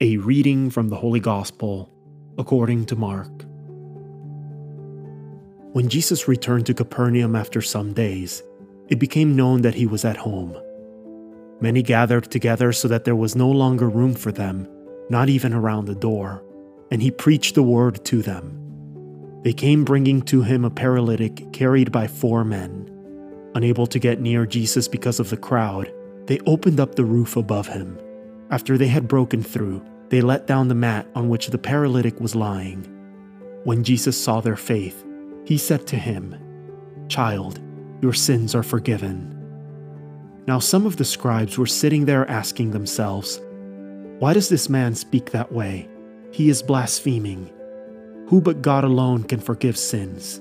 A reading from the Holy Gospel according to Mark. When Jesus returned to Capernaum after some days, it became known that he was at home. Many gathered together so that there was no longer room for them, not even around the door, and he preached the word to them. They came bringing to him a paralytic carried by four men. Unable to get near Jesus because of the crowd, they opened up the roof above him. After they had broken through, they let down the mat on which the paralytic was lying. When Jesus saw their faith, he said to him, Child, your sins are forgiven. Now some of the scribes were sitting there asking themselves, Why does this man speak that way? He is blaspheming. Who but God alone can forgive sins?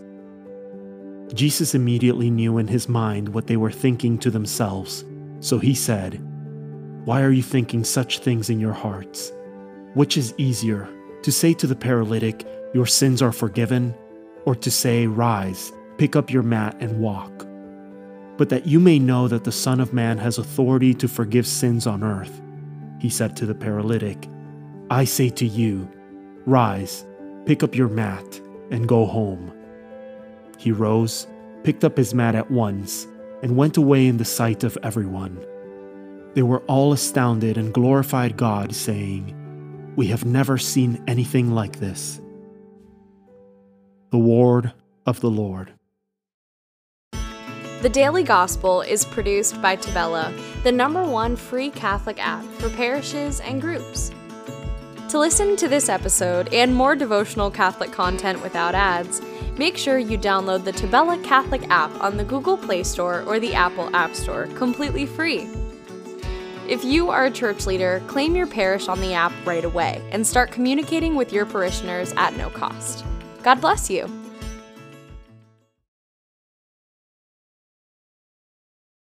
Jesus immediately knew in his mind what they were thinking to themselves, so he said, Why are you thinking such things in your hearts? Which is easier, to say to the paralytic, Your sins are forgiven, or to say, Rise, pick up your mat, and walk? But that you may know that the Son of Man has authority to forgive sins on earth, he said to the paralytic, I say to you, Rise, pick up your mat, and go home. He rose, picked up his mat at once, and went away in the sight of everyone. They were all astounded and glorified God, saying, We have never seen anything like this. The Word of the Lord. The Daily Gospel is produced by Tabella, the number one free Catholic app for parishes and groups. To listen to this episode and more devotional Catholic content without ads, make sure you download the Tabella Catholic app on the Google Play Store or the Apple App Store completely free. If you are a church leader, claim your parish on the app right away and start communicating with your parishioners at no cost. God bless you.